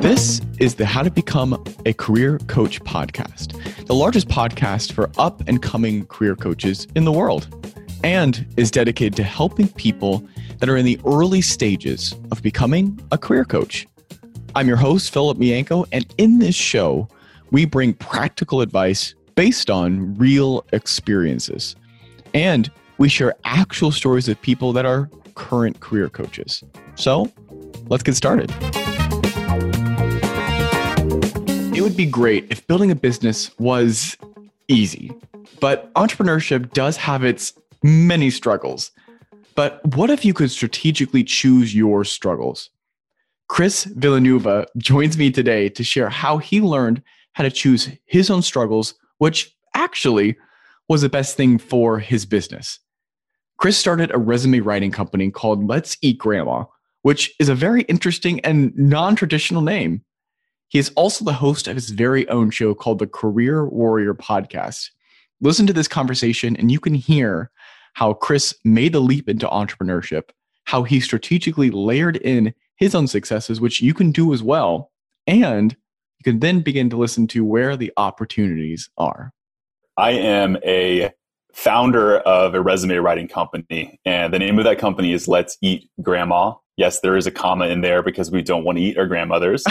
This is the How to Become a Career Coach podcast, the largest podcast for up and coming career coaches in the world, and is dedicated to helping people that are in the early stages of becoming a career coach. I'm your host, Philip Mianco, and in this show, we bring practical advice based on real experiences. And we share actual stories of people that are current career coaches. So let's get started. It would be great if building a business was easy, but entrepreneurship does have its many struggles. But what if you could strategically choose your struggles? Chris Villanueva joins me today to share how he learned how to choose his own struggles, which actually was the best thing for his business. Chris started a resume writing company called Let's Eat Grandma, which is a very interesting and non traditional name. He is also the host of his very own show called the Career Warrior Podcast. Listen to this conversation, and you can hear how Chris made the leap into entrepreneurship, how he strategically layered in his own successes, which you can do as well. And you can then begin to listen to where the opportunities are. I am a founder of a resume writing company, and the name of that company is Let's Eat Grandma. Yes, there is a comma in there because we don't want to eat our grandmothers.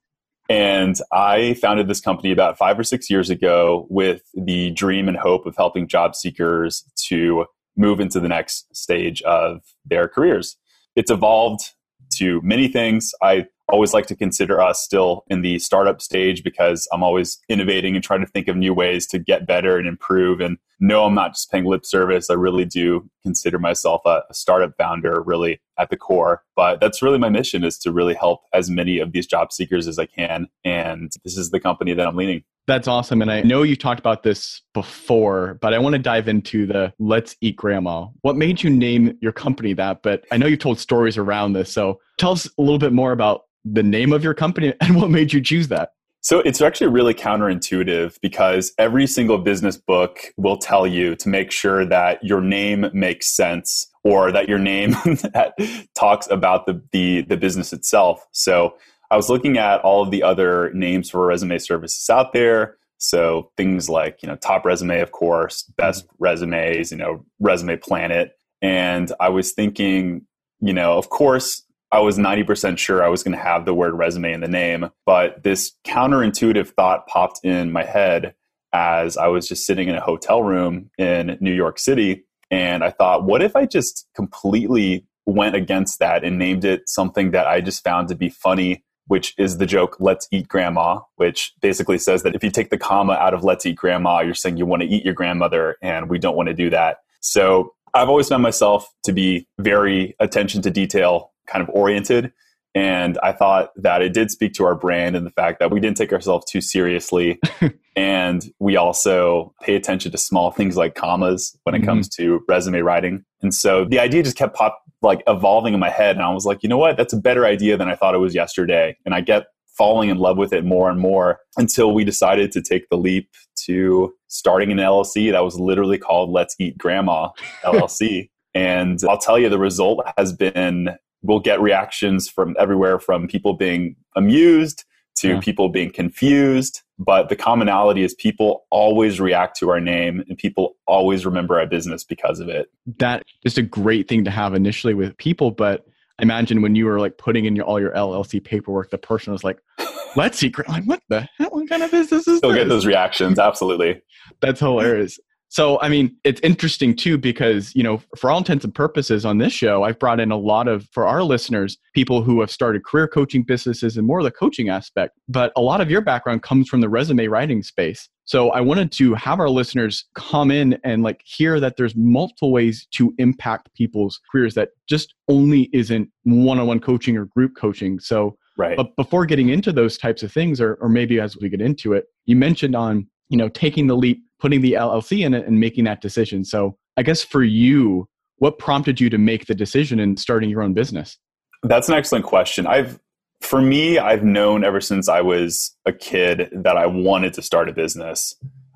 and I founded this company about five or six years ago with the dream and hope of helping job seekers to move into the next stage of their careers. It's evolved to many things. I always like to consider us still in the startup stage because I'm always innovating and trying to think of new ways to get better and improve. And no, I'm not just paying lip service. I really do consider myself a, a startup founder, really at the core. But that's really my mission is to really help as many of these job seekers as I can. And this is the company that I'm leading. That's awesome. And I know you talked about this before, but I want to dive into the Let's Eat Grandma. What made you name your company that? But I know you've told stories around this. So tell us a little bit more about the name of your company and what made you choose that? So it's actually really counterintuitive because every single business book will tell you to make sure that your name makes sense or that your name that talks about the, the, the business itself. So I was looking at all of the other names for resume services out there. So things like, you know, top resume, of course, best resumes, you know, resume planet. And I was thinking, you know, of course, I was 90% sure I was going to have the word resume in the name, but this counterintuitive thought popped in my head as I was just sitting in a hotel room in New York City. And I thought, what if I just completely went against that and named it something that I just found to be funny, which is the joke, let's eat grandma, which basically says that if you take the comma out of let's eat grandma, you're saying you want to eat your grandmother, and we don't want to do that. So I've always found myself to be very attention to detail kind of oriented. And I thought that it did speak to our brand and the fact that we didn't take ourselves too seriously. and we also pay attention to small things like commas when it mm-hmm. comes to resume writing. And so the idea just kept pop like evolving in my head. And I was like, you know what? That's a better idea than I thought it was yesterday. And I get falling in love with it more and more until we decided to take the leap to starting an LLC that was literally called Let's Eat Grandma LLC. and I'll tell you, the result has been we'll get reactions from everywhere from people being amused to yeah. people being confused. But the commonality is people always react to our name and people always remember our business because of it. That is a great thing to have initially with people. But I imagine when you were like putting in your, all your LLC paperwork, the person was like, let's see, like, what the hell? What kind of business is this?" Still this? get those reactions. Absolutely. That's hilarious. So, I mean, it's interesting too because, you know, for all intents and purposes on this show, I've brought in a lot of, for our listeners, people who have started career coaching businesses and more of the coaching aspect. But a lot of your background comes from the resume writing space. So, I wanted to have our listeners come in and like hear that there's multiple ways to impact people's careers that just only isn't one on one coaching or group coaching. So, Right. But before getting into those types of things, or, or maybe as we get into it, you mentioned on, you know, taking the leap putting the LLC in it and making that decision. So, I guess for you, what prompted you to make the decision in starting your own business? That's an excellent question. I've for me, I've known ever since I was a kid that I wanted to start a business.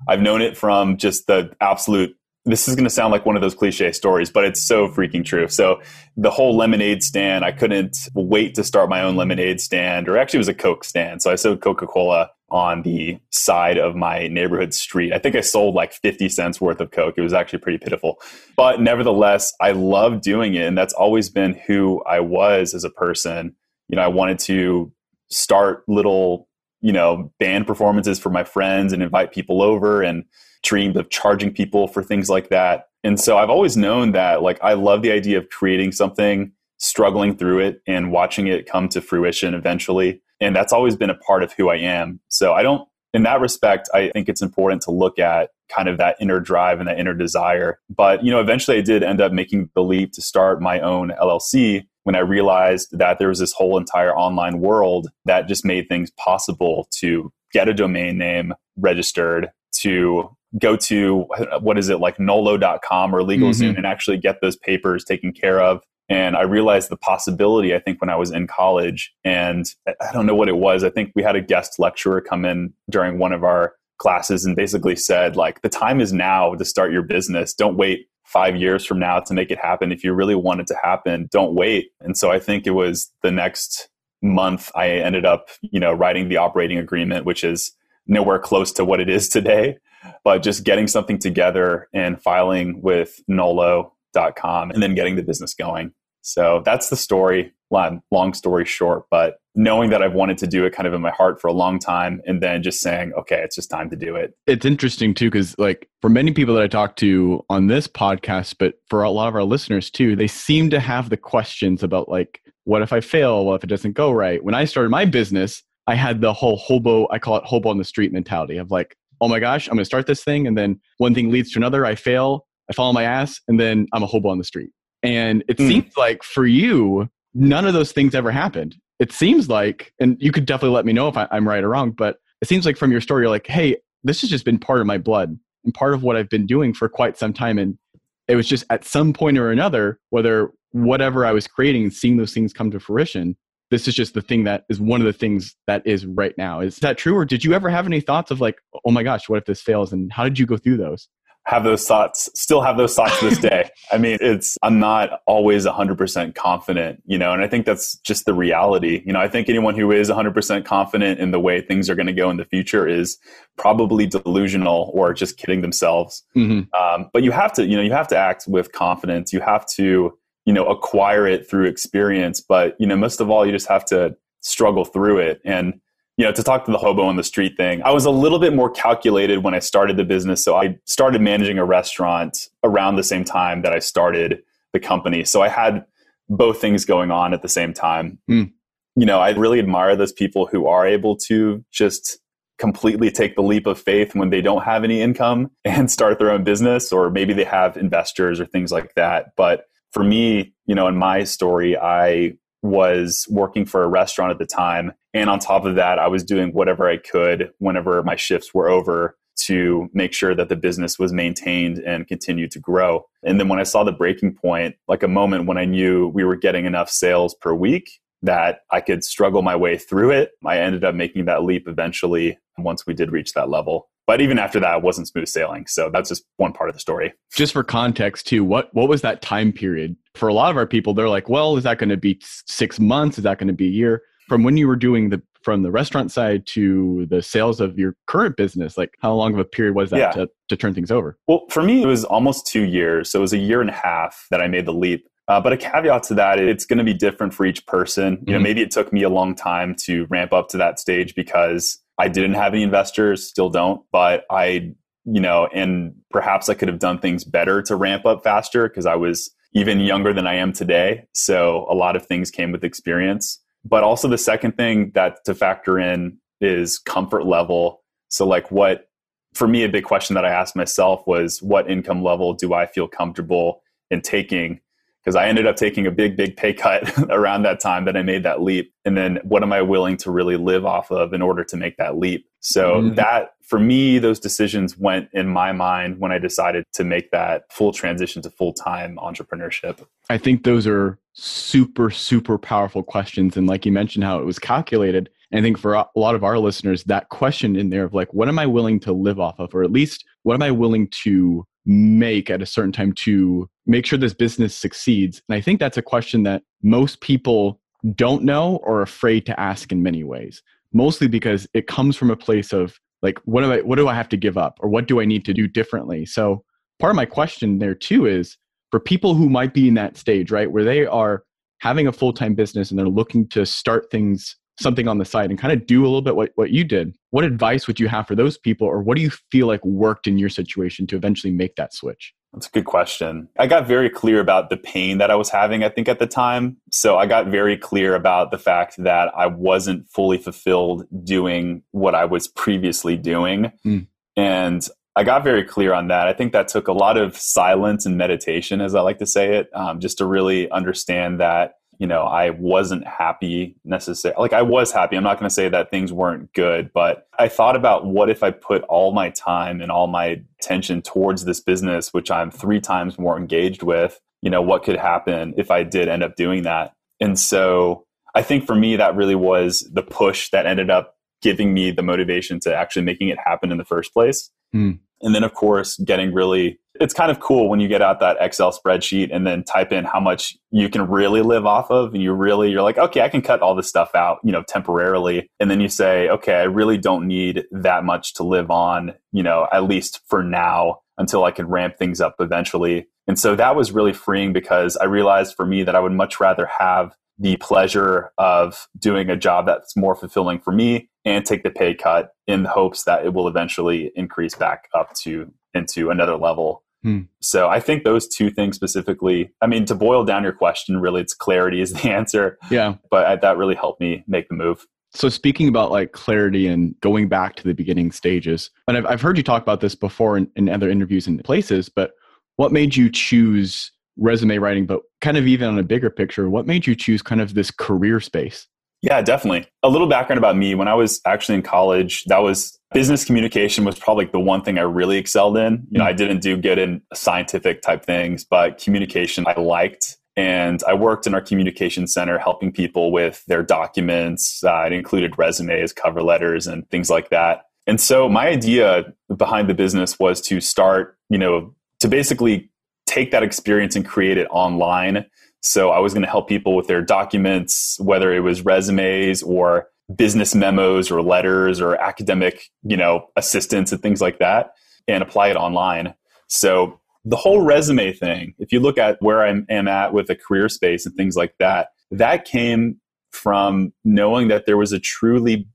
I've known it from just the absolute this is going to sound like one of those cliche stories, but it's so freaking true. So the whole lemonade stand, I couldn't wait to start my own lemonade stand, or actually it was a Coke stand. So I sold Coca Cola on the side of my neighborhood street. I think I sold like 50 cents worth of Coke. It was actually pretty pitiful. But nevertheless, I love doing it. And that's always been who I was as a person. You know, I wanted to start little, you know, band performances for my friends and invite people over and dreamed of charging people for things like that. And so I've always known that like I love the idea of creating something, struggling through it and watching it come to fruition eventually. And that's always been a part of who I am. So I don't in that respect, I think it's important to look at kind of that inner drive and that inner desire. But, you know, eventually I did end up making the leap to start my own LLC when I realized that there was this whole entire online world that just made things possible to get a domain name registered, to go to what is it like nolo.com or LegalZoom mm-hmm. and actually get those papers taken care of. And I realized the possibility, I think, when I was in college. And I don't know what it was. I think we had a guest lecturer come in during one of our classes and basically said, like, the time is now to start your business. Don't wait five years from now to make it happen. If you really want it to happen, don't wait. And so I think it was the next month I ended up, you know, writing the operating agreement, which is nowhere close to what it is today but just getting something together and filing with nolo.com and then getting the business going. So that's the story, long story short, but knowing that I've wanted to do it kind of in my heart for a long time and then just saying, okay, it's just time to do it. It's interesting too, because like for many people that I talk to on this podcast, but for a lot of our listeners too, they seem to have the questions about like, what if I fail? What if it doesn't go right? When I started my business, I had the whole hobo, I call it hobo on the street mentality of like, oh my gosh, I'm going to start this thing. And then one thing leads to another. I fail, I fall on my ass, and then I'm a hobo on the street. And it mm. seems like for you, none of those things ever happened. It seems like, and you could definitely let me know if I, I'm right or wrong, but it seems like from your story, you're like, hey, this has just been part of my blood and part of what I've been doing for quite some time. And it was just at some point or another, whether whatever I was creating and seeing those things come to fruition, this is just the thing that is one of the things that is right now. Is that true? Or did you ever have any thoughts of like, oh my gosh, what if this fails? And how did you go through those? Have those thoughts, still have those thoughts to this day. I mean, it's, I'm not always 100% confident, you know, and I think that's just the reality. You know, I think anyone who is 100% confident in the way things are going to go in the future is probably delusional or just kidding themselves. Mm-hmm. Um, but you have to, you know, you have to act with confidence. You have to, you know acquire it through experience but you know most of all you just have to struggle through it. And you know to talk to the hobo on the street thing i was a little bit more calculated when i started the business. So i started managing a restaurant around the same time that i started the company. So i had both things going on at the same time. Mm. you know i really admire those people who are able to just completely take the leap of faith when they don't have any income and start their own business or maybe they have investors or things like that. But for me, you know, in my story, I was working for a restaurant at the time. And on top of that, I was doing whatever I could whenever my shifts were over to make sure that the business was maintained and continued to grow. And then when I saw the breaking point, like a moment when I knew we were getting enough sales per week that I could struggle my way through it, I ended up making that leap eventually once we did reach that level. But even after that, it wasn't smooth sailing. So that's just one part of the story. Just for context, too, what what was that time period for a lot of our people? They're like, well, is that going to be six months? Is that going to be a year? From when you were doing the from the restaurant side to the sales of your current business, like how long of a period was that yeah. to, to turn things over? Well, for me, it was almost two years. So it was a year and a half that I made the leap. Uh, but a caveat to that, it's going to be different for each person. You mm-hmm. know, maybe it took me a long time to ramp up to that stage because I didn't have any investors, still don't, but I, you know, and perhaps I could have done things better to ramp up faster because I was even younger than I am today. So a lot of things came with experience. But also the second thing that to factor in is comfort level. So like what for me a big question that I asked myself was what income level do I feel comfortable in taking because I ended up taking a big, big pay cut around that time that I made that leap. And then what am I willing to really live off of in order to make that leap? So mm-hmm. that for me, those decisions went in my mind when I decided to make that full transition to full time entrepreneurship. I think those are super, super powerful questions. And like you mentioned, how it was calculated. I think for a lot of our listeners, that question in there of like, what am I willing to live off of? Or at least what am I willing to make at a certain time to make sure this business succeeds? And I think that's a question that most people don't know or afraid to ask in many ways. Mostly because it comes from a place of like what do I what do I have to give up or what do I need to do differently? So part of my question there too is for people who might be in that stage, right, where they are having a full-time business and they're looking to start things something on the side and kind of do a little bit what, what you did. What advice would you have for those people or what do you feel like worked in your situation to eventually make that switch? That's a good question. I got very clear about the pain that i was having i think at the time. So i got very clear about the fact that i wasn't fully fulfilled doing what i was previously doing. Mm. and I got very clear on that. I think that took a lot of silence and meditation, as I like to say it, um, just to really understand that you know, I wasn't happy necessarily. Like I was happy. I'm not going to say that things weren't good, but I thought about what if I put all my time and all my attention towards this business, which I'm three times more engaged with, you know, what could happen if I did end up doing that? And so I think for me, that really was the push that ended up giving me the motivation to actually making it happen in the first place. Mm. And then, of course, getting really, it's kind of cool when you get out that Excel spreadsheet and then type in how much you can really live off of. And you really, you're like, okay, I can cut all this stuff out, you know, temporarily. And then you say, okay, I really don't need that much to live on, you know, at least for now until I can ramp things up eventually. And so that was really freeing because I realized for me that I would much rather have the pleasure of doing a job that's more fulfilling for me and take the pay cut in the hopes that it will eventually increase back up to into another level. Hmm. So I think those two things specifically, I mean, to boil down your question, really, it's clarity is the answer. Yeah. But I, that really helped me make the move. So speaking about like clarity and going back to the beginning stages, and I've, I've heard you talk about this before in, in other interviews and places, but what made you choose resume writing, but kind of even on a bigger picture, what made you choose kind of this career space? Yeah, definitely. A little background about me. When I was actually in college, that was business communication was probably the one thing I really excelled in. You know, mm-hmm. I didn't do good in scientific type things, but communication I liked. And I worked in our communication center helping people with their documents. Uh, it included resumes, cover letters, and things like that. And so my idea behind the business was to start, you know, to basically take that experience and create it online. So I was going to help people with their documents, whether it was resumes or business memos or letters or academic, you know, assistance and things like that and apply it online. So the whole resume thing, if you look at where I am at with a career space and things like that, that came from knowing that there was a truly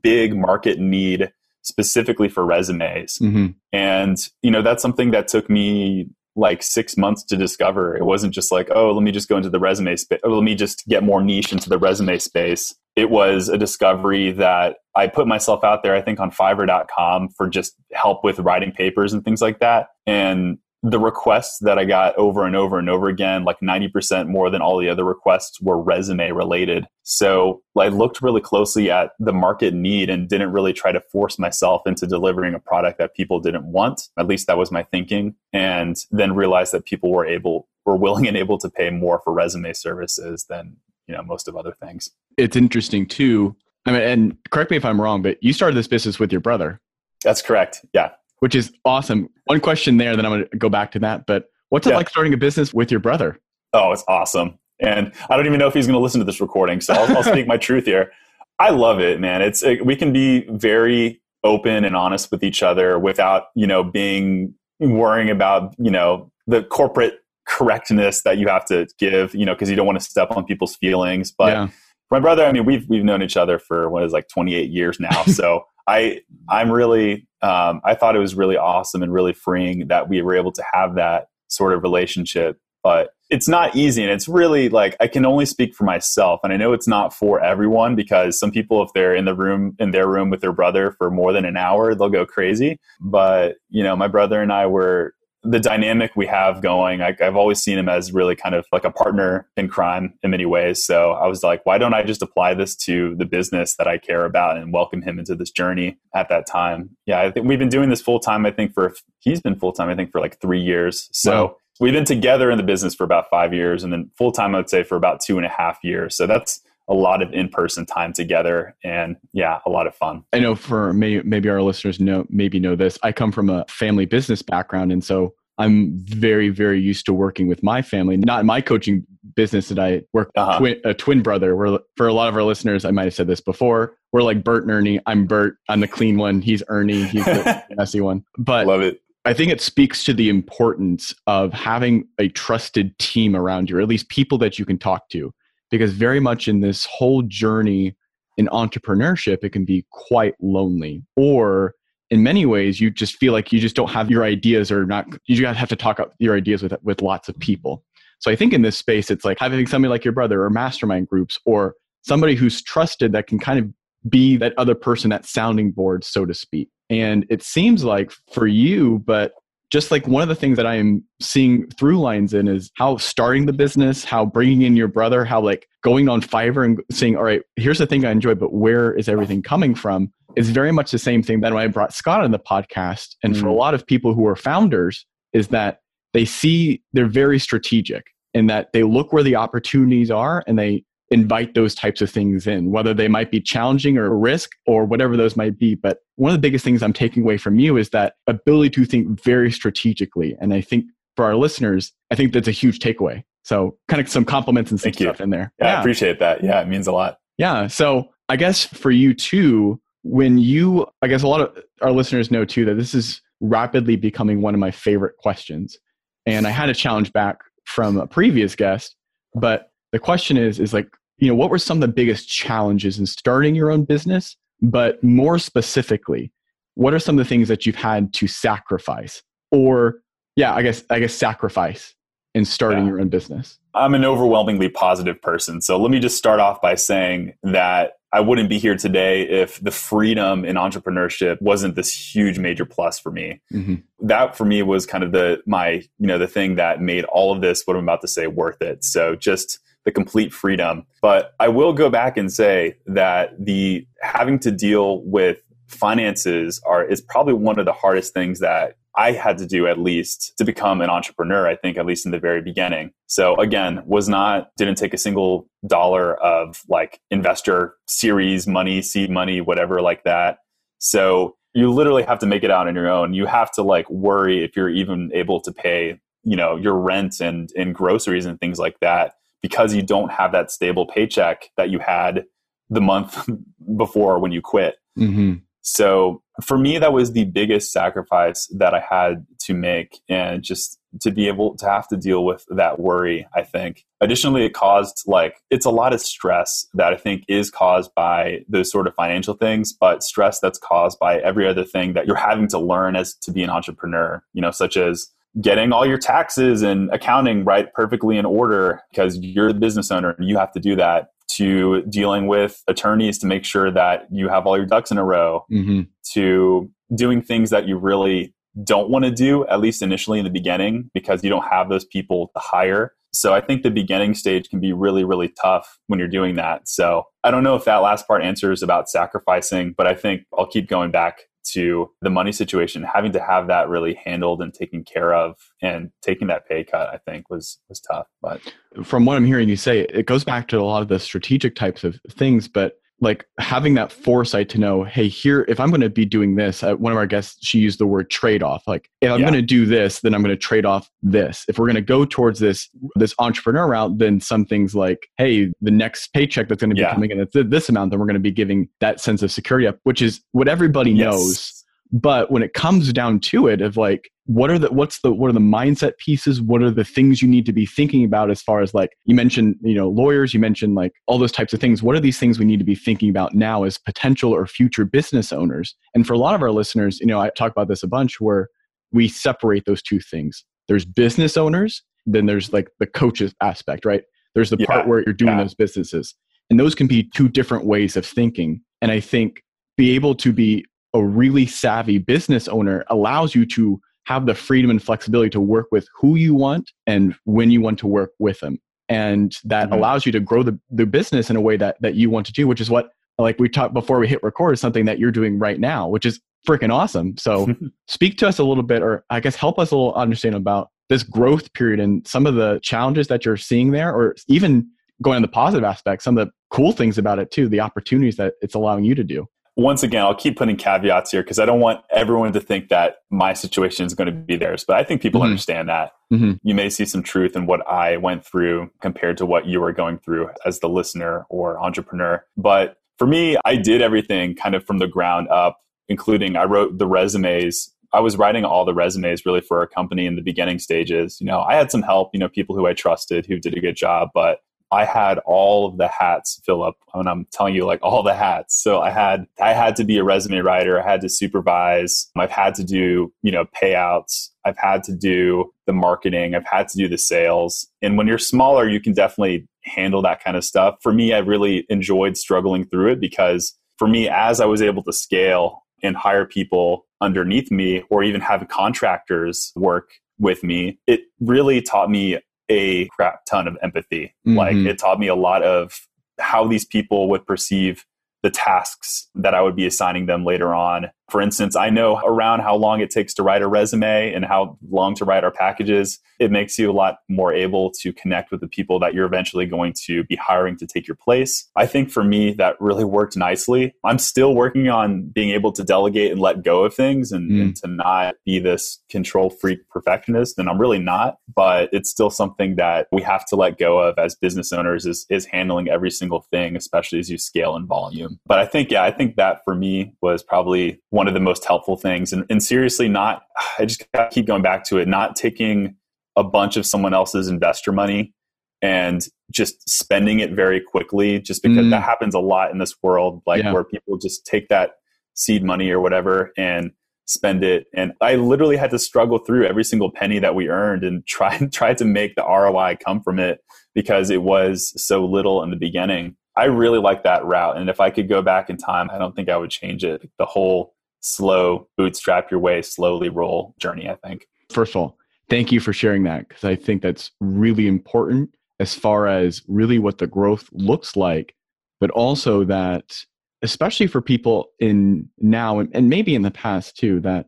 big market need specifically for resumes. Mm-hmm. And, you know, that's something that took me like six months to discover. It wasn't just like, oh, let me just go into the resume space, let me just get more niche into the resume space. It was a discovery that I put myself out there, I think on fiverr.com for just help with writing papers and things like that. And the requests that I got over and over and over again, like 90% more than all the other requests were resume related. So I looked really closely at the market need and didn't really try to force myself into delivering a product that people didn't want. At least that was my thinking. And then realized that people were able, were willing and able to pay more for resume services than, you know, most of other things. It's interesting too. I mean, and correct me if I'm wrong, but you started this business with your brother. That's correct. Yeah which is awesome. One question there, then I'm going to go back to that. But what's it like starting a business with your brother? Oh, it's awesome. And I don't even know if he's going to listen to this recording, so I'll, I'll speak my truth here. I love it, man. It's it, we can be very open and honest with each other without you know being worrying about you know the corporate correctness that you have to give, you know, because you don't want to step on people's feelings. But yeah. my brother, I mean, we've we've known each other for what is like 28 years now, so I I'm really um, I thought it was really awesome and really freeing that we were able to have that sort of relationship. But it's not easy, and it's really like I can only speak for myself, and I know it's not for everyone because some people, if they're in the room in their room with their brother for more than an hour, they'll go crazy. But you know, my brother and I were the dynamic we have going, I, have always seen him as really kind of like a partner in crime in many ways. So I was like, why don't I just apply this to the business that I care about and welcome him into this journey at that time? Yeah, I think we've been doing this full time. I think for he's been full time. I think for like three years. So. Wow. We've been together in the business for about five years, and then full time, I would say, for about two and a half years. So that's a lot of in-person time together and yeah a lot of fun i know for may, maybe our listeners know maybe know this i come from a family business background and so I'm very, very used to working with my family, not in my coaching business that I work uh-huh. twin, a twin brother. We're, for a lot of our listeners, I might have said this before. We're like Bert and Ernie. I'm Bert. I'm the clean one. He's Ernie. He's the messy one. But love it. I think it speaks to the importance of having a trusted team around you, or at least people that you can talk to. Because very much in this whole journey in entrepreneurship, it can be quite lonely. Or in many ways, you just feel like you just don't have your ideas or not, you have to talk up your ideas with, with lots of people. So I think in this space, it's like having somebody like your brother or mastermind groups or somebody who's trusted that can kind of be that other person, that sounding board, so to speak. And it seems like for you, but just like one of the things that I am seeing through lines in is how starting the business, how bringing in your brother, how like going on Fiverr and saying, all right, here's the thing I enjoy, but where is everything coming from? Is very much the same thing that when I brought Scott on the podcast. And mm. for a mm. lot of people who are founders, is that they see they're very strategic in that they look where the opportunities are and they invite those types of things in, whether they might be challenging or risk or whatever those might be. But one of the biggest things I'm taking away from you is that ability to think very strategically. And I think for our listeners, I think that's a huge takeaway. So kind of some compliments and some Thank stuff you. in there. Yeah, yeah, I appreciate that. Yeah, it means a lot. Yeah. So I guess for you too, when you, I guess a lot of our listeners know too that this is rapidly becoming one of my favorite questions. And I had a challenge back from a previous guest, but the question is, is like, you know, what were some of the biggest challenges in starting your own business? But more specifically, what are some of the things that you've had to sacrifice or yeah, I guess I guess sacrifice in starting yeah. your own business? I'm an overwhelmingly positive person. So let me just start off by saying that I wouldn't be here today if the freedom in entrepreneurship wasn't this huge major plus for me. Mm-hmm. That for me was kind of the my, you know, the thing that made all of this what I'm about to say worth it. So just the complete freedom. But I will go back and say that the having to deal with finances are is probably one of the hardest things that I had to do at least to become an entrepreneur, I think, at least in the very beginning. So again, was not, didn't take a single dollar of like investor series money, seed money, whatever like that. So you literally have to make it out on your own. You have to like worry if you're even able to pay, you know, your rent and, and groceries and things like that because you don't have that stable paycheck that you had the month before when you quit. Mm-hmm. So for me, that was the biggest sacrifice that I had to make, and just to be able to have to deal with that worry, I think. Additionally, it caused like it's a lot of stress that I think is caused by those sort of financial things, but stress that's caused by every other thing that you're having to learn as to be an entrepreneur, you know, such as getting all your taxes and accounting right perfectly in order because you're the business owner and you have to do that to dealing with attorneys to make sure that you have all your ducks in a row mm-hmm. to doing things that you really don't want to do at least initially in the beginning because you don't have those people to hire so i think the beginning stage can be really really tough when you're doing that so i don't know if that last part answers about sacrificing but i think i'll keep going back to the money situation, having to have that really handled and taken care of and taking that pay cut, I think was was tough. But from what I'm hearing you say, it goes back to a lot of the strategic types of things, but like having that foresight to know, hey, here, if I'm going to be doing this, uh, one of our guests, she used the word trade off. Like, if I'm yeah. going to do this, then I'm going to trade off this. If we're going to go towards this this entrepreneur route, then some things like, hey, the next paycheck that's going to be yeah. coming in at this amount, then we're going to be giving that sense of security up, which is what everybody yes. knows but when it comes down to it of like what are the what's the what are the mindset pieces? What are the things you need to be thinking about as far as like you mentioned you know lawyers you mentioned like all those types of things. What are these things we need to be thinking about now as potential or future business owners? And for a lot of our listeners you know i talk about this a bunch where we separate those two things. There's business owners then there's like the coaches aspect right? There's the yeah, part where you're doing yeah. those businesses. And those can be two different ways of thinking. And i think be able to be a really savvy business owner allows you to have the freedom and flexibility to work with who you want and when you want to work with them. And that mm-hmm. allows you to grow the, the business in a way that that you want to do which is what like we talked before we hit record is something that you're doing right now which is freaking awesome. So speak to us a little bit or i guess help us a little understand about this growth period and some of the challenges that you're seeing there or even going on the positive aspect some of the cool things about it too the opportunities that it's allowing you to do once again, I'll keep putting caveats here because I don't want everyone to think that my situation is going to be theirs. But I think people mm-hmm. understand that. Mm-hmm. You may see some truth in what I went through compared to what you were going through as the listener or entrepreneur. But for me, I did everything kind of from the ground up, including I wrote the resumes. I was writing all the resumes really for our company in the beginning stages. You know, I had some help, you know, people who I trusted who did a good job, but I had all of the hats fill up and I'm telling you like all the hats. So I had I had to be a resume writer, I had to supervise, I've had to do, you know, payouts, I've had to do the marketing, I've had to do the sales. And when you're smaller, you can definitely handle that kind of stuff. For me, I really enjoyed struggling through it because for me as I was able to scale and hire people underneath me or even have contractors work with me, it really taught me a crap ton of empathy. Mm-hmm. Like it taught me a lot of how these people would perceive the tasks that I would be assigning them later on. For instance, I know around how long it takes to write a resume and how long to write our packages. It makes you a lot more able to connect with the people that you're eventually going to be hiring to take your place. I think for me, that really worked nicely. I'm still working on being able to delegate and let go of things and, mm. and to not be this control freak perfectionist. And I'm really not, but it's still something that we have to let go of as business owners is, is handling every single thing, especially as you scale in volume. But I think, yeah, I think that for me was probably one one of the most helpful things. And, and seriously, not, I just keep going back to it, not taking a bunch of someone else's investor money and just spending it very quickly, just because mm. that happens a lot in this world, like yeah. where people just take that seed money or whatever and spend it. And I literally had to struggle through every single penny that we earned and try try to make the ROI come from it because it was so little in the beginning. I really like that route. And if I could go back in time, I don't think I would change it. The whole slow bootstrap your way, slowly roll journey, I think. First of all, thank you for sharing that because I think that's really important as far as really what the growth looks like, but also that, especially for people in now and, maybe in the past too, that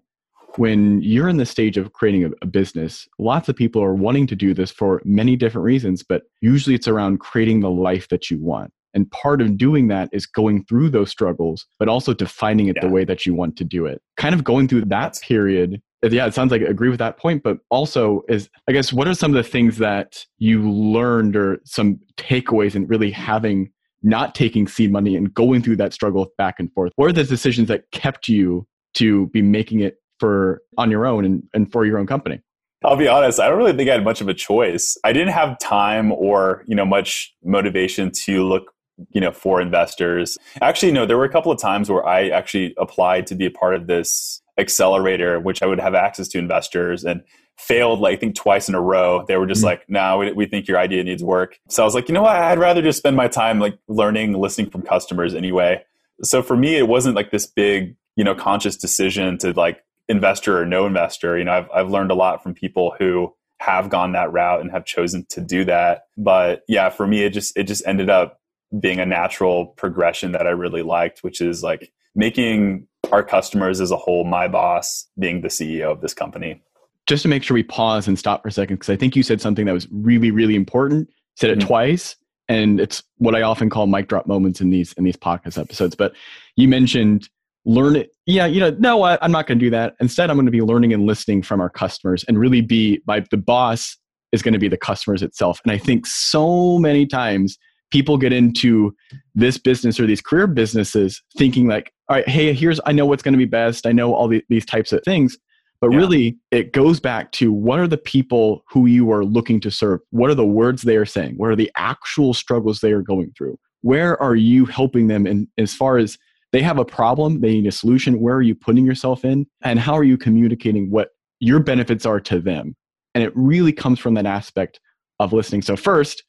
when you're in the stage of creating a, business, lots of people are wanting to do this for many different reasons, but usually it's around creating the life that you want. And part of doing that is going through those struggles, but also defining it yeah. the way that you want to do it. Kind of going through that period. Yeah, it sounds like I agree with that point, but also is, I guess, what are some of the things that you learned or some takeaways in really having not taking seed money and going through that struggle back and forth? What are the decisions that kept you to be making it for on your own and, and for your own company? I'll be honest, I don't really think I had much of a choice. I didn't have time or, you know, much motivation to look you know for investors. Actually no there were a couple of times where i actually applied to be a part of this accelerator which i would have access to investors and failed like i think twice in a row. They were just mm-hmm. like no we, we think your idea needs work. So i was like you know what? I'd rather just spend my time like learning listening from customers anyway. So for me it wasn't like this big you know conscious decision to like investor or no investor. You know i've, I've learned a lot from people who have gone that route and have chosen to do that. But yeah for me it just it just ended up being a natural progression that I really liked, which is like making our customers as a whole my boss, being the CEO of this company. Just to make sure we pause and stop for a second, because I think you said something that was really, really important. Said it mm-hmm. twice, and it's what I often call mic drop moments in these in these podcast episodes. But you mentioned learn it. Yeah, you know, no, I, I'm not going to do that. Instead, I'm going to be learning and listening from our customers, and really be my the boss is going to be the customers itself. And I think so many times people get into this business or these career businesses thinking like all right hey here's i know what's going to be best. I know all the, these types of things. But yeah. really it goes back to what are the people who you are looking to serve? What are the words they are saying? What are the actual struggles they are going through? Where are you helping them in as far as they have a problem they need a solution where are you putting yourself in? And how are you communicating what your benefits are to them? And it really comes from that aspect of listening. So first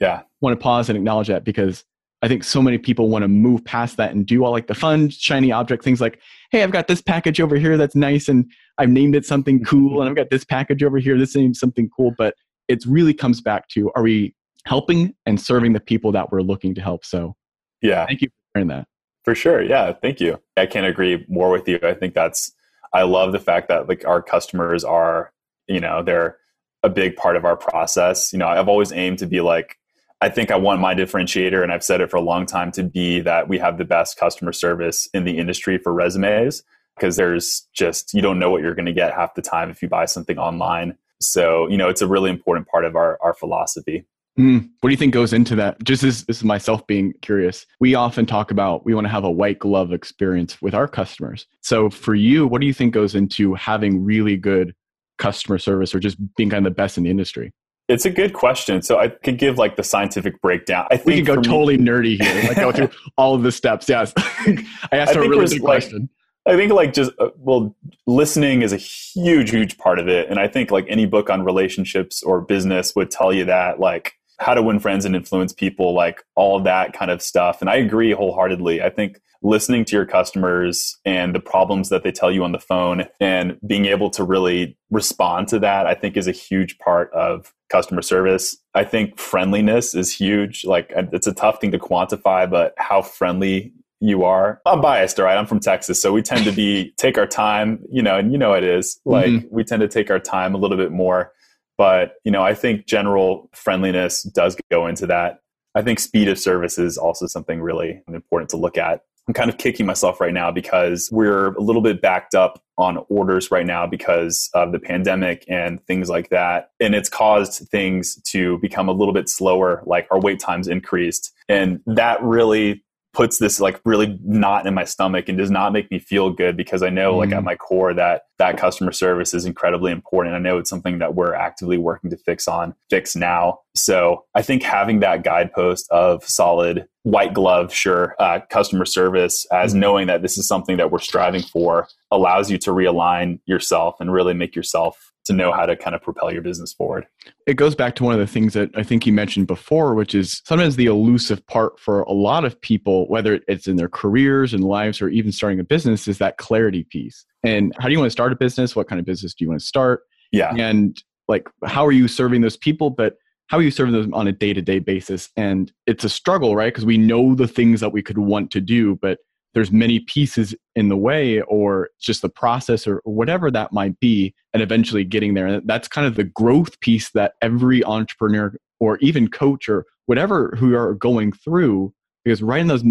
yeah want to pause and acknowledge that because I think so many people want to move past that and do all like the fun, shiny object things like, hey, I've got this package over here that's nice and I've named it something mm-hmm. cool and I've got this package over here that's named something cool. But it really comes back to are we helping and serving the people that we're looking to help? So yeah. Thank you for sharing that. For sure. Yeah. Thank you. I can't agree more with you. I think that's I love the fact that like our customers are, you know, they're a big part of our process. You know, I've always aimed to be like I think I want my differentiator, and I've said it for a long time, to be that we have the best customer service in the industry for resumes because there's just, you don't know what you're going to get half the time if you buy something online. So, you know, it's a really important part of our, our philosophy. Mm, what do you think goes into that? Just as this is myself being curious. We often talk about we want to have a white glove experience with our customers. So for you, what do you think goes into having really good customer service or just being kind of the best in the industry? It's a good question. So I could give like the scientific breakdown. I think we could go totally me, nerdy here, like go through all of the steps. Yes, I asked I a really good like, question. I think like just uh, well, listening is a huge, huge part of it, and I think like any book on relationships or business would tell you that like how to win friends and influence people, like all that kind of stuff. And I agree wholeheartedly. I think listening to your customers and the problems that they tell you on the phone and being able to really respond to that, I think is a huge part of customer service. I think friendliness is huge. Like it's a tough thing to quantify, but how friendly you are. I'm biased, all right. I'm from Texas, so we tend to be take our time, you know, and you know it is. Like mm-hmm. we tend to take our time a little bit more but, you know, I think general friendliness does go into that. I think speed of service is also something really important to look at. I'm kind of kicking myself right now because we're a little bit backed up on orders right now because of the pandemic and things like that. And it's caused things to become a little bit slower, like our wait times increased. And that really puts this like really knot in my stomach and does not make me feel good because I know mm. like at mm. my core that that customer service is incredibly important. I know it's something that we're actively working to fix on, fix now. So I think having that guidepost of solid white glove, sure, uh, customer service as mm. knowing that this is something that we're striving for allows you to realign yourself and really make yourself to know how to kind of propel your business forward. It goes back to one of the things that I think you mentioned before, which is sometimes the elusive part for a lot of people, whether it's in their careers and lives or even starting a business, is that clarity piece. And how do you want to start a business? What kind of business do you want to start? Yeah. And like, how are you serving those people? But how are you serving them on a day to day basis? And it's a struggle, right? Because we know the things that we could want to do, but there's many pieces in the way or just the process or, whatever that might be and eventually getting there. And that's kind of the growth piece that every entrepreneur or even coach or whatever who are going through because right in those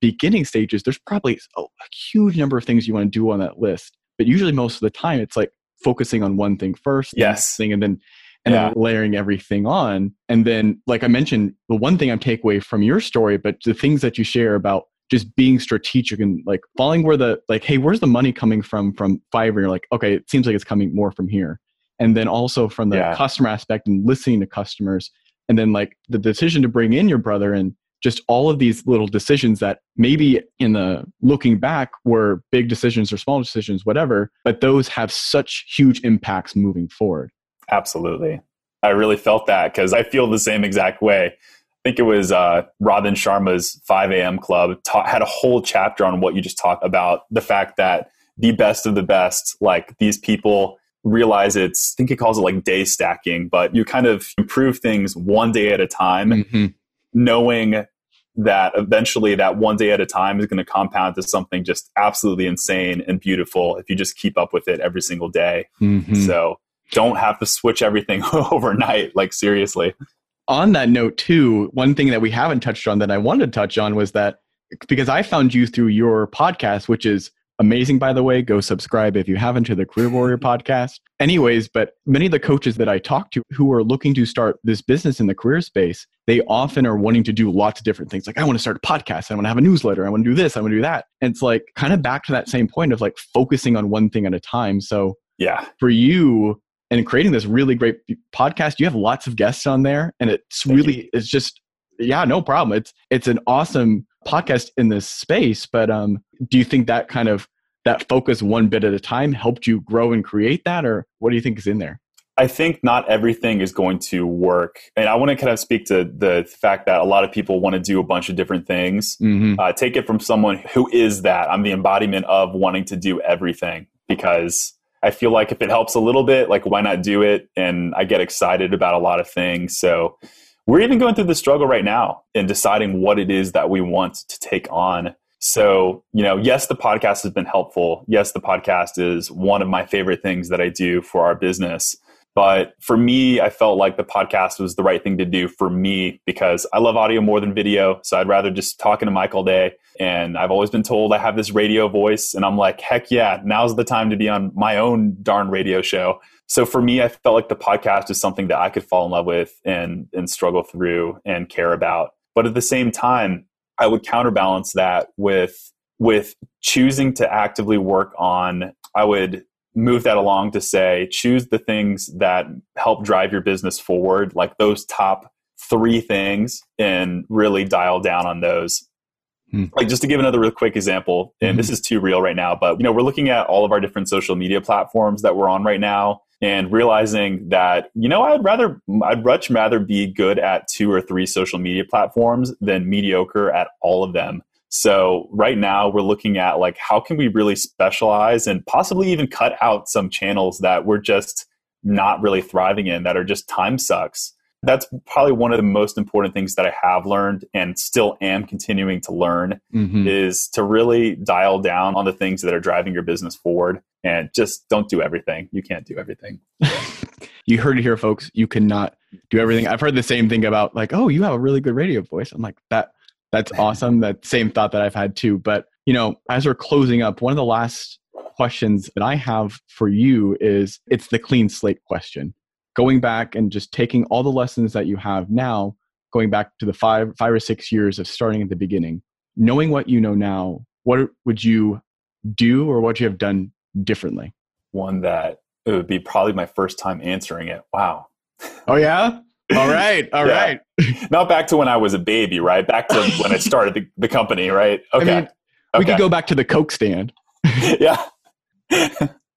beginning stages there's probably a, a huge number of things you want to do on that list. But usually most of the time it's like focusing on one thing first yes. thing and then and yeah. then layering everything on. And then like i mentioned the one thing i'm take away from your story but the things that you share about just being strategic and like following where the like hey where's the money coming from from fiverr? You're like okay it seems like it's coming more from here. And then also from the yeah. customer aspect and listening to customers and then like the decision to bring in your brother and just all of these little decisions that maybe in the looking back were big decisions or small decisions whatever but those have such huge impacts moving forward. Absolutely. I really felt that because i feel the same exact way think it was uh, Robin Sharma's 5 a.m. Club ta- had a whole chapter on what you just talked about the fact that the best of the best, like these people realize it's, I think he calls it like day stacking, but you kind of improve things one day at a time, mm-hmm. knowing that eventually that one day at a time is going to compound to something just absolutely insane and beautiful if you just keep up with it every single day. Mm-hmm. So don't have to switch everything overnight, like seriously on that note too one thing that we haven't touched on that i wanted to touch on was that because i found you through your podcast which is amazing by the way. Go subscribe if you haven't to the career warrior podcast. Anyways but many of the coaches that i talk to who are looking to start this business in the career space they often are wanting to do lots of different things like i want to start a podcast. I want to have a newsletter. I want to do this. I want to do that. And it's like kind of back to that same point of like focusing on one thing at a time. So yeah. for you and creating this really great podcast. You have lots of guests on there, and it's Thank really you. it's just yeah, no problem. It's it's an awesome podcast in this space. But um, do you think that kind of that focus one bit at a time helped you grow and create that, or what do you think is in there? I think not everything is going to work. And I want to kind of speak to the fact that a lot of people want to do a bunch of different things. Mm-hmm. Uh, take it from someone who is that. I'm the embodiment of wanting to do everything because I feel like if it helps a little bit, like why not do it? And I get excited about a lot of things. So we're even going through the struggle right now in deciding what it is that we want to take on. So, you know, yes, the podcast has been helpful. Yes, the podcast is one of my favorite things that I do for our business. But for me, I felt like the podcast was the right thing to do for me because I love audio more than video. So I'd rather just talking to mic all day. And I've always been told I have this radio voice. And I'm like, heck yeah, now's the time to be on my own darn radio show. So for me, I felt like the podcast is something that I could fall in love with and, and struggle through and care about. But at the same time, I would counterbalance that with with choosing to actively work on I would move that along to say choose the things that help drive your business forward, like those top three things, and really dial down on those. Hmm. Like just to give another real quick example, and mm-hmm. this is too real right now, but you know, we're looking at all of our different social media platforms that we're on right now and realizing that, you know, I'd rather I'd much rather be good at two or three social media platforms than mediocre at all of them. So right now we're looking at like how can we really specialize and possibly even cut out some channels that we're just not really thriving in that are just time sucks. That's probably one of the most important things that I have learned and still am continuing to learn mm-hmm. is to really dial down on the things that are driving your business forward and just don't do everything. You can't do everything. you heard it here, folks. You cannot do everything. I've heard the same thing about like, oh, you have a really good radio voice. I'm like, that that's awesome. That same thought that I've had too. But, you know, as we're closing up, one of the last questions that I have for you is it's the clean slate question. Going back and just taking all the lessons that you have now, going back to the five five or six years of starting at the beginning, knowing what you know now, what would you do or what you have done differently? One that it would be probably my first time answering it. Wow. Oh yeah? All right, all yeah. right. Not back to when I was a baby, right? Back to when I started the, the company, right? Okay. I mean, okay. We could go back to the Coke stand. yeah.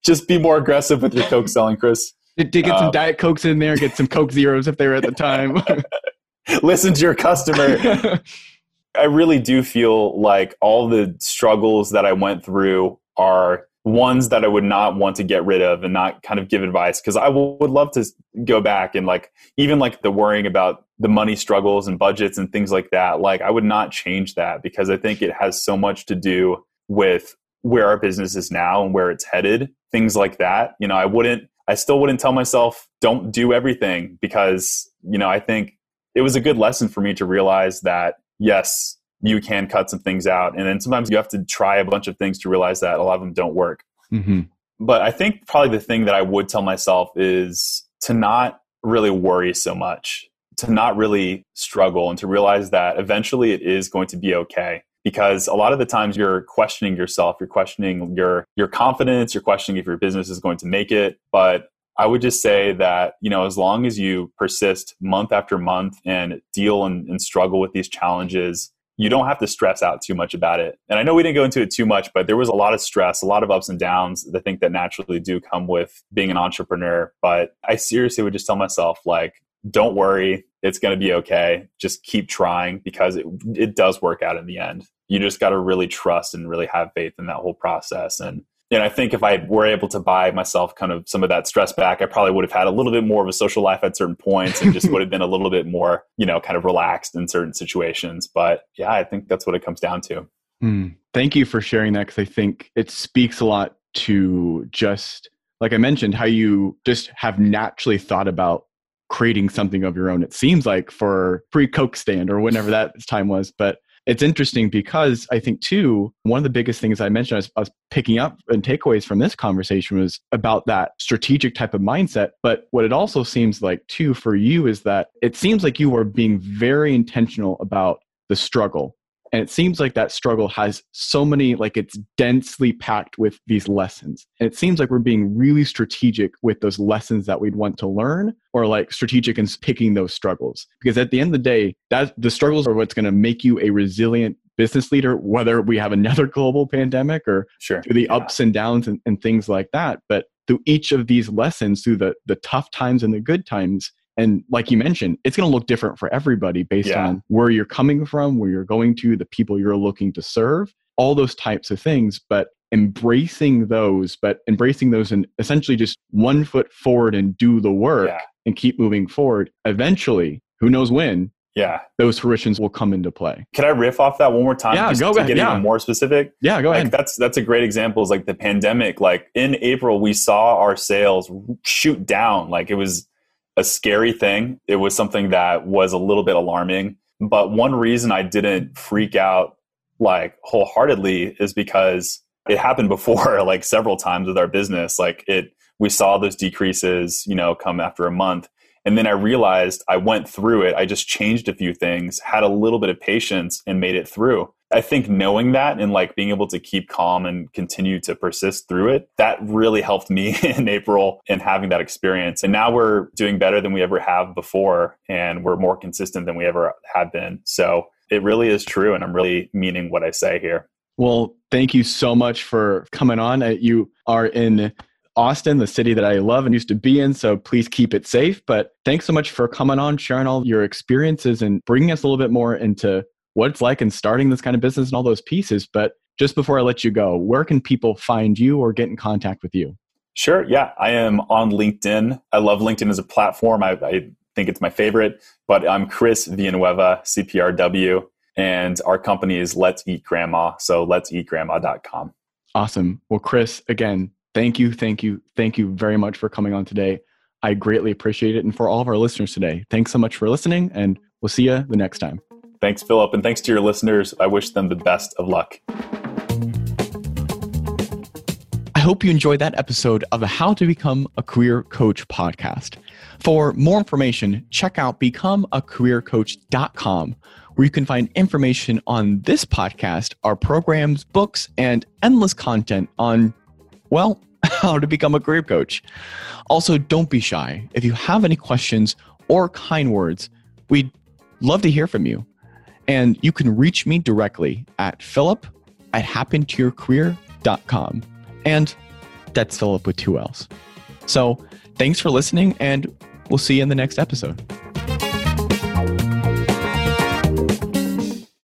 Just be more aggressive with your Coke selling, Chris. Did, did get um, some Diet Cokes in there, get some Coke Zeros if they were at the time. Listen to your customer. I really do feel like all the struggles that I went through are ones that I would not want to get rid of and not kind of give advice because I w- would love to go back and like even like the worrying about the money struggles and budgets and things like that like I would not change that because I think it has so much to do with where our business is now and where it's headed things like that you know I wouldn't I still wouldn't tell myself don't do everything because you know I think it was a good lesson for me to realize that yes you can cut some things out. And then sometimes you have to try a bunch of things to realize that a lot of them don't work. Mm-hmm. But I think probably the thing that I would tell myself is to not really worry so much, to not really struggle, and to realize that eventually it is going to be okay. Because a lot of the times you're questioning yourself, you're questioning your your confidence, you're questioning if your business is going to make it. But I would just say that, you know, as long as you persist month after month and deal and, and struggle with these challenges, you don't have to stress out too much about it. And I know we didn't go into it too much, but there was a lot of stress, a lot of ups and downs I think that naturally do come with being an entrepreneur. But I seriously would just tell myself, like, don't worry, it's going to be okay. Just keep trying because it, it does work out in the end. You just got to really trust and really have faith in that whole process. And and I think if I were able to buy myself kind of some of that stress back, I probably would have had a little bit more of a social life at certain points and just would have been a little bit more, you know, kind of relaxed in certain situations. But yeah, I think that's what it comes down to. Mm. Thank you for sharing that because I think it speaks a lot to just, like I mentioned, how you just have naturally thought about creating something of your own. It seems like for pre Coke stand or whenever that time was, but it's interesting because I think too one of the biggest things I mentioned I was, I was, picking up and takeaways from this conversation was about that strategic type of mindset. But what it also seems like too for you is that it seems like you are being very intentional about the struggle and it seems like that struggle has so many like it's densely packed with these lessons and it seems like we're being really strategic with those lessons that we'd want to learn or like strategic in picking those struggles because at the end of the day that the struggles are what's going to make you a resilient business leader whether we have another global pandemic or sure. through the yeah. ups and downs and, and things like that but through each of these lessons through the the tough times and the good times and like you mentioned, it's going to look different for everybody based yeah. on where you're coming from, where you're going to, the people you're looking to serve, all those types of things. But embracing those, but embracing those and essentially just one foot forward and do the work yeah. and keep moving forward. Eventually, who knows when, yeah, those fruitions will come into play. Can I riff off that one more time? Yeah, just go to ahead. Get Yeah. even more specific. Yeah, go Like ahead. that's that's a great example. Is like the pandemic. Like in April, we saw our sales shoot down. Like it was a scary thing. It was something that was a little bit alarming. But one reason I didn't freak out like wholeheartedly is because it happened before, like several times with our business. Like it, we saw those decreases, you know, come after a month. And then I realized I went through it. I just changed a few things, had a little bit of patience, and made it through. I think knowing that and like being able to keep calm and continue to persist through it, that really helped me in April and having that experience. And now we're doing better than we ever have before, and we're more consistent than we ever have been. So it really is true. And I'm really meaning what I say here. Well, thank you so much for coming on. Uh, You are in Austin, the city that I love and used to be in. So please keep it safe. But thanks so much for coming on, sharing all your experiences, and bringing us a little bit more into what it's like in starting this kind of business and all those pieces. But just before I let you go, where can people find you or get in contact with you? Sure. Yeah. I am on LinkedIn. I love LinkedIn as a platform. I, I think it's my favorite, but I'm Chris Villanueva, CPRW, and our company is Let's Eat Grandma. So let's eat grandma.com. Awesome. Well, Chris, again, thank you, thank you, thank you very much for coming on today. I greatly appreciate it. And for all of our listeners today, thanks so much for listening, and we'll see you the next time. Thanks, Phillip. And thanks to your listeners. I wish them the best of luck. I hope you enjoyed that episode of the How to Become a Career Coach podcast. For more information, check out becomeacareercoach.com, where you can find information on this podcast, our programs, books, and endless content on, well, how to become a career coach. Also, don't be shy. If you have any questions or kind words, we'd love to hear from you. And you can reach me directly at phillip at happentoyourcareer.com. And that's Phillip with two L's. So thanks for listening, and we'll see you in the next episode.